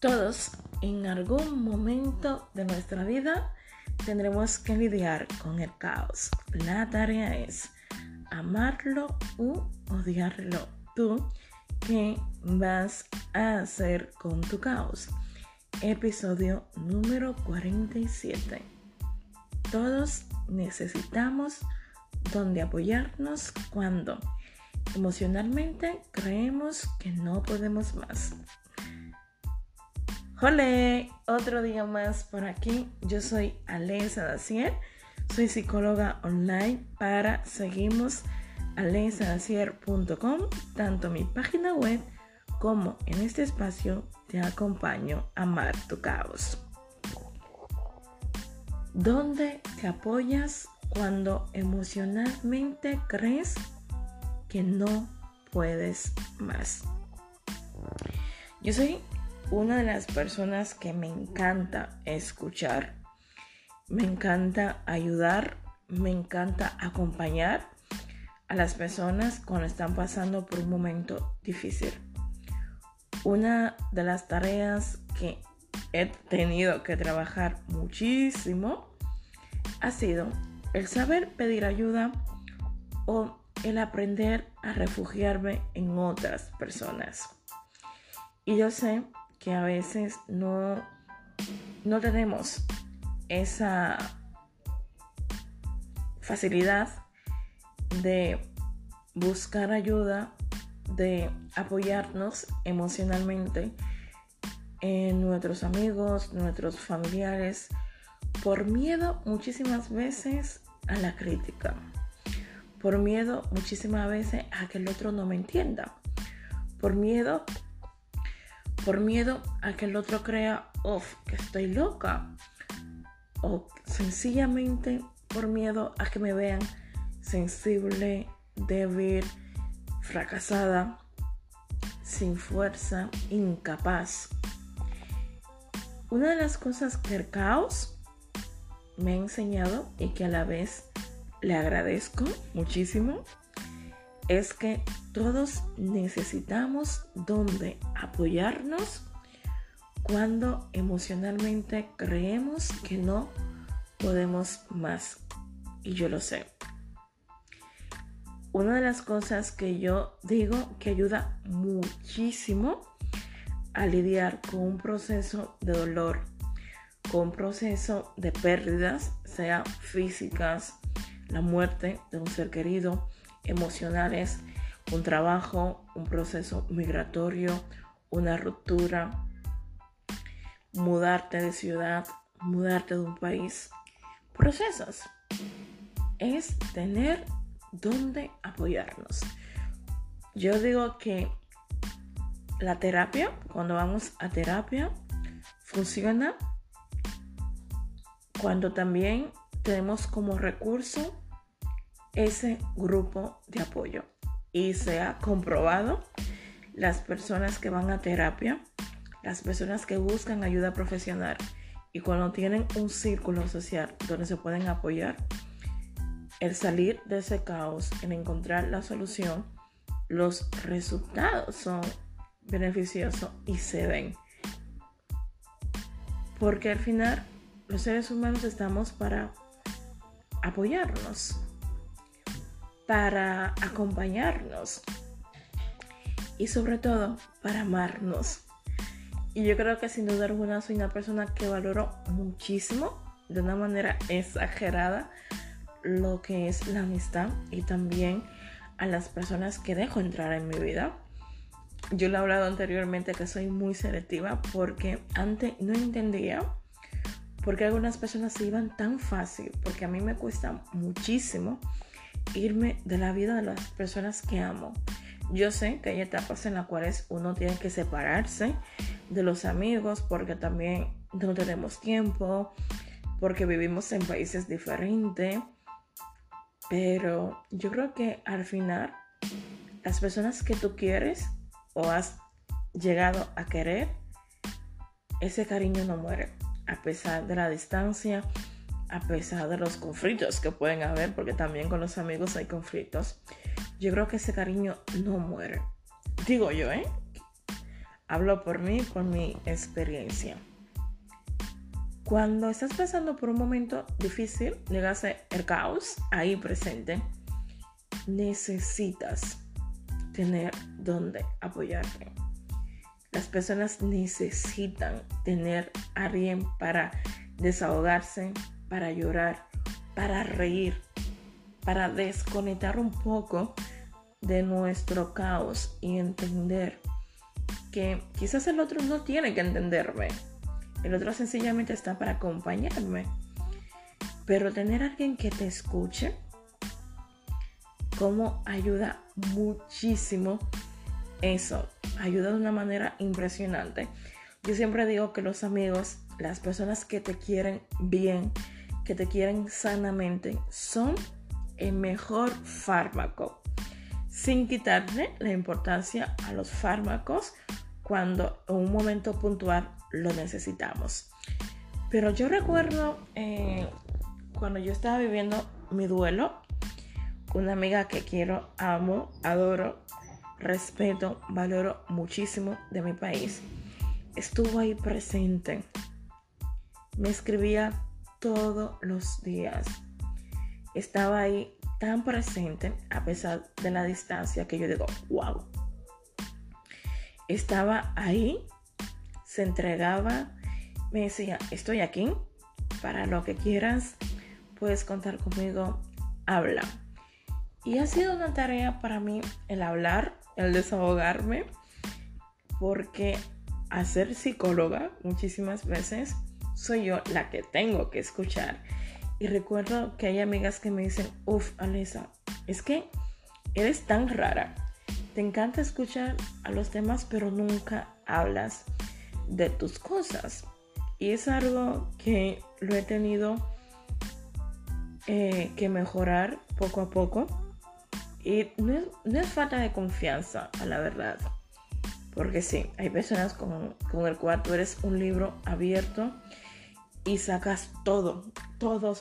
Todos en algún momento de nuestra vida tendremos que lidiar con el caos. La tarea es amarlo u odiarlo. Tú, ¿qué vas a hacer con tu caos? Episodio número 47. Todos necesitamos donde apoyarnos cuando emocionalmente creemos que no podemos más. Hola, otro día más por aquí. Yo soy Alesa Dacier, soy psicóloga online para seguimos alesadacier.com, tanto mi página web como en este espacio te acompaño a amar tu caos. ¿Dónde te apoyas cuando emocionalmente crees que no puedes más? Yo soy una de las personas que me encanta escuchar, me encanta ayudar, me encanta acompañar a las personas cuando están pasando por un momento difícil. Una de las tareas que he tenido que trabajar muchísimo ha sido el saber pedir ayuda o el aprender a refugiarme en otras personas. Y yo sé que a veces no, no tenemos esa facilidad de buscar ayuda, de apoyarnos emocionalmente en nuestros amigos, nuestros familiares, por miedo muchísimas veces a la crítica, por miedo muchísimas veces a que el otro no me entienda, por miedo por miedo a que el otro crea, uff, que estoy loca. O sencillamente por miedo a que me vean sensible, débil, fracasada, sin fuerza, incapaz. Una de las cosas que el caos me ha enseñado y que a la vez le agradezco muchísimo es que todos necesitamos donde apoyarnos cuando emocionalmente creemos que no podemos más. Y yo lo sé. Una de las cosas que yo digo que ayuda muchísimo a lidiar con un proceso de dolor, con un proceso de pérdidas, sea físicas, la muerte de un ser querido, emocionales, un trabajo, un proceso migratorio, una ruptura, mudarte de ciudad, mudarte de un país. Procesos. Es tener donde apoyarnos. Yo digo que la terapia, cuando vamos a terapia, funciona cuando también tenemos como recurso ese grupo de apoyo. Y se ha comprobado las personas que van a terapia, las personas que buscan ayuda profesional y cuando tienen un círculo social donde se pueden apoyar, el salir de ese caos, el encontrar la solución, los resultados son beneficiosos y se ven. Porque al final los seres humanos estamos para apoyarnos para acompañarnos y sobre todo para amarnos. Y yo creo que sin duda alguna soy una persona que valoro muchísimo, de una manera exagerada, lo que es la amistad y también a las personas que dejo entrar en mi vida. Yo le he hablado anteriormente que soy muy selectiva porque antes no entendía por qué algunas personas se iban tan fácil, porque a mí me cuesta muchísimo irme de la vida de las personas que amo. Yo sé que hay etapas en las cuales uno tiene que separarse de los amigos porque también no tenemos tiempo, porque vivimos en países diferentes. Pero yo creo que al final las personas que tú quieres o has llegado a querer, ese cariño no muere. A pesar de la distancia, a pesar de los conflictos que pueden haber, porque también con los amigos hay conflictos, yo creo que ese cariño no muere. Digo yo, ¿eh? hablo por mí, por mi experiencia. Cuando estás pasando por un momento difícil, llegase el caos ahí presente, necesitas tener donde apoyarte. Las personas necesitan tener a alguien para desahogarse, para llorar, para reír, para desconectar un poco de nuestro caos y entender que quizás el otro no tiene que entenderme. El otro sencillamente está para acompañarme. Pero tener a alguien que te escuche, como ayuda muchísimo eso. Ayuda de una manera impresionante. Yo siempre digo que los amigos, las personas que te quieren bien, que te quieren sanamente, son el mejor fármaco. Sin quitarle la importancia a los fármacos cuando en un momento puntual lo necesitamos. Pero yo recuerdo eh, cuando yo estaba viviendo mi duelo, una amiga que quiero, amo, adoro, respeto, valoro muchísimo de mi país, estuvo ahí presente. Me escribía todos los días. Estaba ahí tan presente a pesar de la distancia que yo digo, wow. Estaba ahí, se entregaba, me decía, estoy aquí, para lo que quieras, puedes contar conmigo, habla. Y ha sido una tarea para mí el hablar, el desahogarme, porque a ser psicóloga muchísimas veces soy yo la que tengo que escuchar. Y recuerdo que hay amigas que me dicen, uff, Alisa, es que eres tan rara. Te encanta escuchar a los demás, pero nunca hablas de tus cosas. Y es algo que lo he tenido eh, que mejorar poco a poco y no es, falta de confianza, a la verdad. Porque sí, hay personas con, el cual tú eres un libro abierto y sacas todo, todo,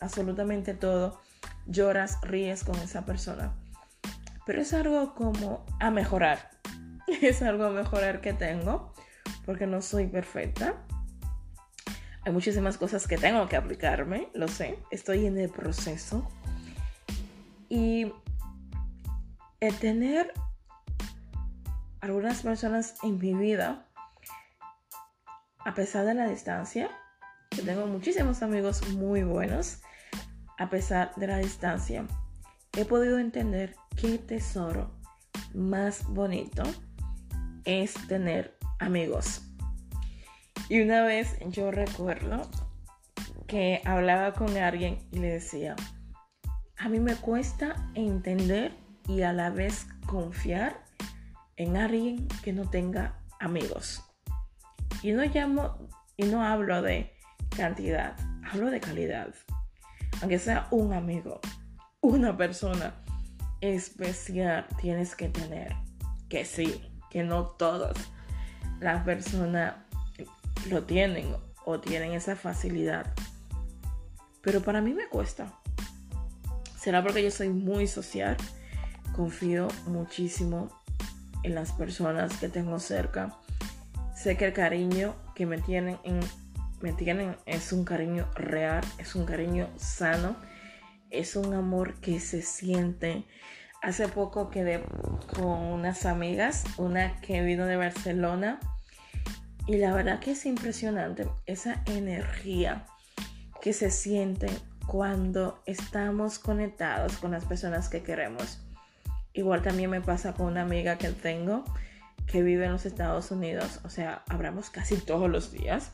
absolutamente todo. Lloras, ríes con esa persona. Pero es algo como a mejorar. Es algo a mejorar que tengo porque no soy perfecta. Hay muchísimas cosas que tengo que aplicarme, lo sé. Estoy en el proceso. Y el tener algunas personas en mi vida, a pesar de la distancia, que tengo muchísimos amigos muy buenos, a pesar de la distancia, he podido entender qué tesoro más bonito es tener amigos. Y una vez yo recuerdo que hablaba con alguien y le decía, a mí me cuesta entender y a la vez confiar en alguien que no tenga amigos. Y no llamo y no hablo de cantidad, hablo de calidad. Aunque sea un amigo, una persona especial tienes que tener. Que sí, que no todos las personas lo tienen o tienen esa facilidad. Pero para mí me cuesta. ¿Será porque yo soy muy social? confío muchísimo en las personas que tengo cerca. Sé que el cariño que me tienen, me tienen es un cariño real, es un cariño sano, es un amor que se siente. Hace poco quedé con unas amigas, una que vino de Barcelona, y la verdad que es impresionante esa energía que se siente cuando estamos conectados con las personas que queremos. Igual también me pasa con una amiga que tengo que vive en los Estados Unidos. O sea, hablamos casi todos los días.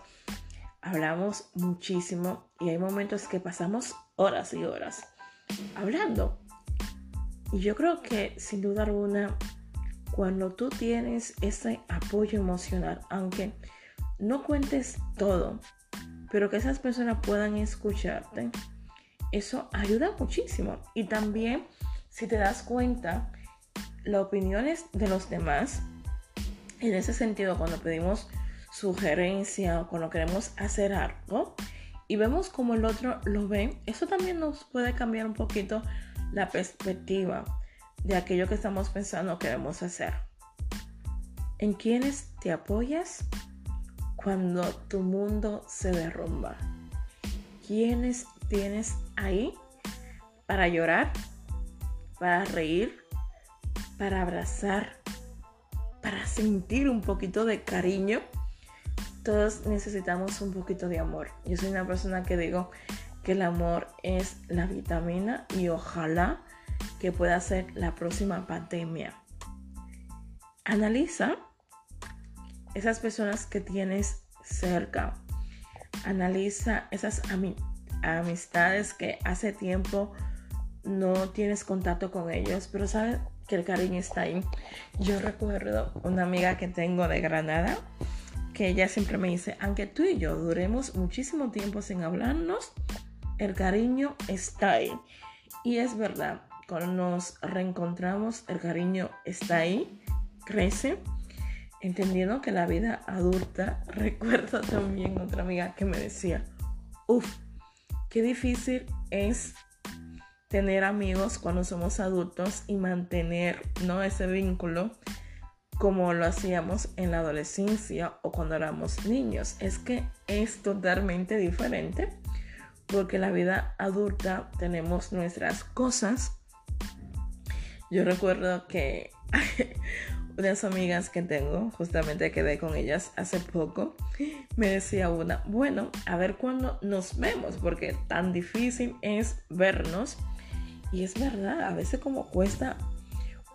Hablamos muchísimo y hay momentos que pasamos horas y horas hablando. Y yo creo que sin duda alguna, cuando tú tienes ese apoyo emocional, aunque no cuentes todo, pero que esas personas puedan escucharte, eso ayuda muchísimo. Y también si te das cuenta, las opiniones de los demás, en ese sentido, cuando pedimos sugerencia o cuando queremos hacer algo y vemos como el otro lo ve, eso también nos puede cambiar un poquito la perspectiva de aquello que estamos pensando o queremos hacer. ¿En quiénes te apoyas cuando tu mundo se derrumba? ¿Quiénes tienes ahí para llorar, para reír, para abrazar, para sentir un poquito de cariño? Todos necesitamos un poquito de amor. Yo soy una persona que digo que el amor es la vitamina y ojalá que pueda ser la próxima pandemia. Analiza esas personas que tienes cerca. Analiza esas amistades que hace tiempo no tienes contacto con ellos, pero sabes que el cariño está ahí. Yo recuerdo una amiga que tengo de Granada que ella siempre me dice, aunque tú y yo duremos muchísimo tiempo sin hablarnos, el cariño está ahí. Y es verdad, cuando nos reencontramos, el cariño está ahí, crece entendiendo que la vida adulta, recuerdo también otra amiga que me decía, uff, qué difícil es tener amigos cuando somos adultos y mantener ¿no? ese vínculo como lo hacíamos en la adolescencia o cuando éramos niños. Es que es totalmente diferente porque la vida adulta tenemos nuestras cosas. Yo recuerdo que unas amigas que tengo, justamente quedé con ellas hace poco, me decía una, bueno, a ver cuándo nos vemos, porque tan difícil es vernos. Y es verdad, a veces como cuesta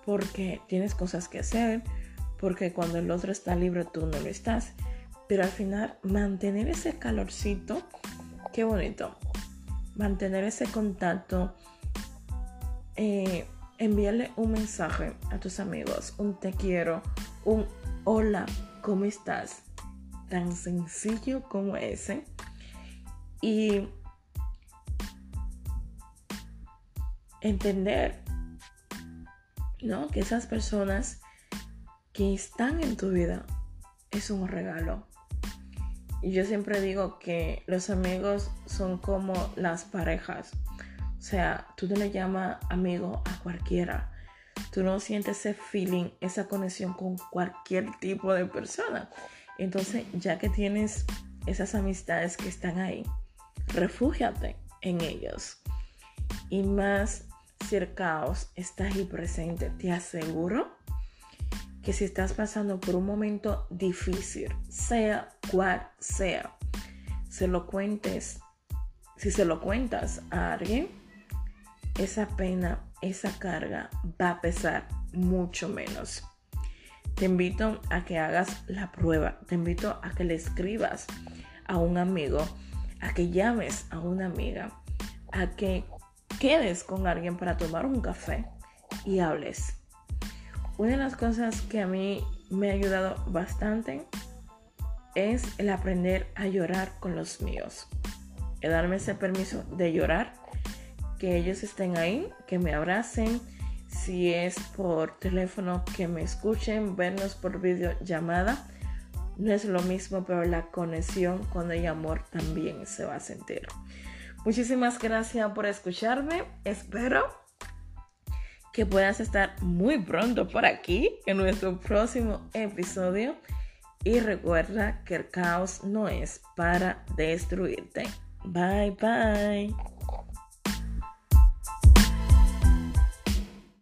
porque tienes cosas que hacer, porque cuando el otro está libre tú no lo estás. Pero al final mantener ese calorcito, qué bonito. Mantener ese contacto. Eh, envíale un mensaje a tus amigos, un te quiero, un hola, ¿cómo estás? Tan sencillo como ese. Y entender, ¿no? Que esas personas que están en tu vida es un regalo. Y yo siempre digo que los amigos son como las parejas. O sea, tú no le llamas amigo a cualquiera. Tú no sientes ese feeling, esa conexión con cualquier tipo de persona. Entonces, ya que tienes esas amistades que están ahí, refúgiate en ellos. Y más cercaos, está ahí presente. Te aseguro que si estás pasando por un momento difícil, sea cual sea, se lo cuentes, si se lo cuentas a alguien, esa pena, esa carga va a pesar mucho menos. Te invito a que hagas la prueba, te invito a que le escribas a un amigo, a que llames a una amiga, a que quedes con alguien para tomar un café y hables. Una de las cosas que a mí me ha ayudado bastante es el aprender a llorar con los míos. El darme ese permiso de llorar que ellos estén ahí, que me abracen, si es por teléfono, que me escuchen, vernos por videollamada. No es lo mismo, pero la conexión con el amor también se va a sentir. Muchísimas gracias por escucharme. Espero que puedas estar muy pronto por aquí en nuestro próximo episodio. Y recuerda que el caos no es para destruirte. Bye bye.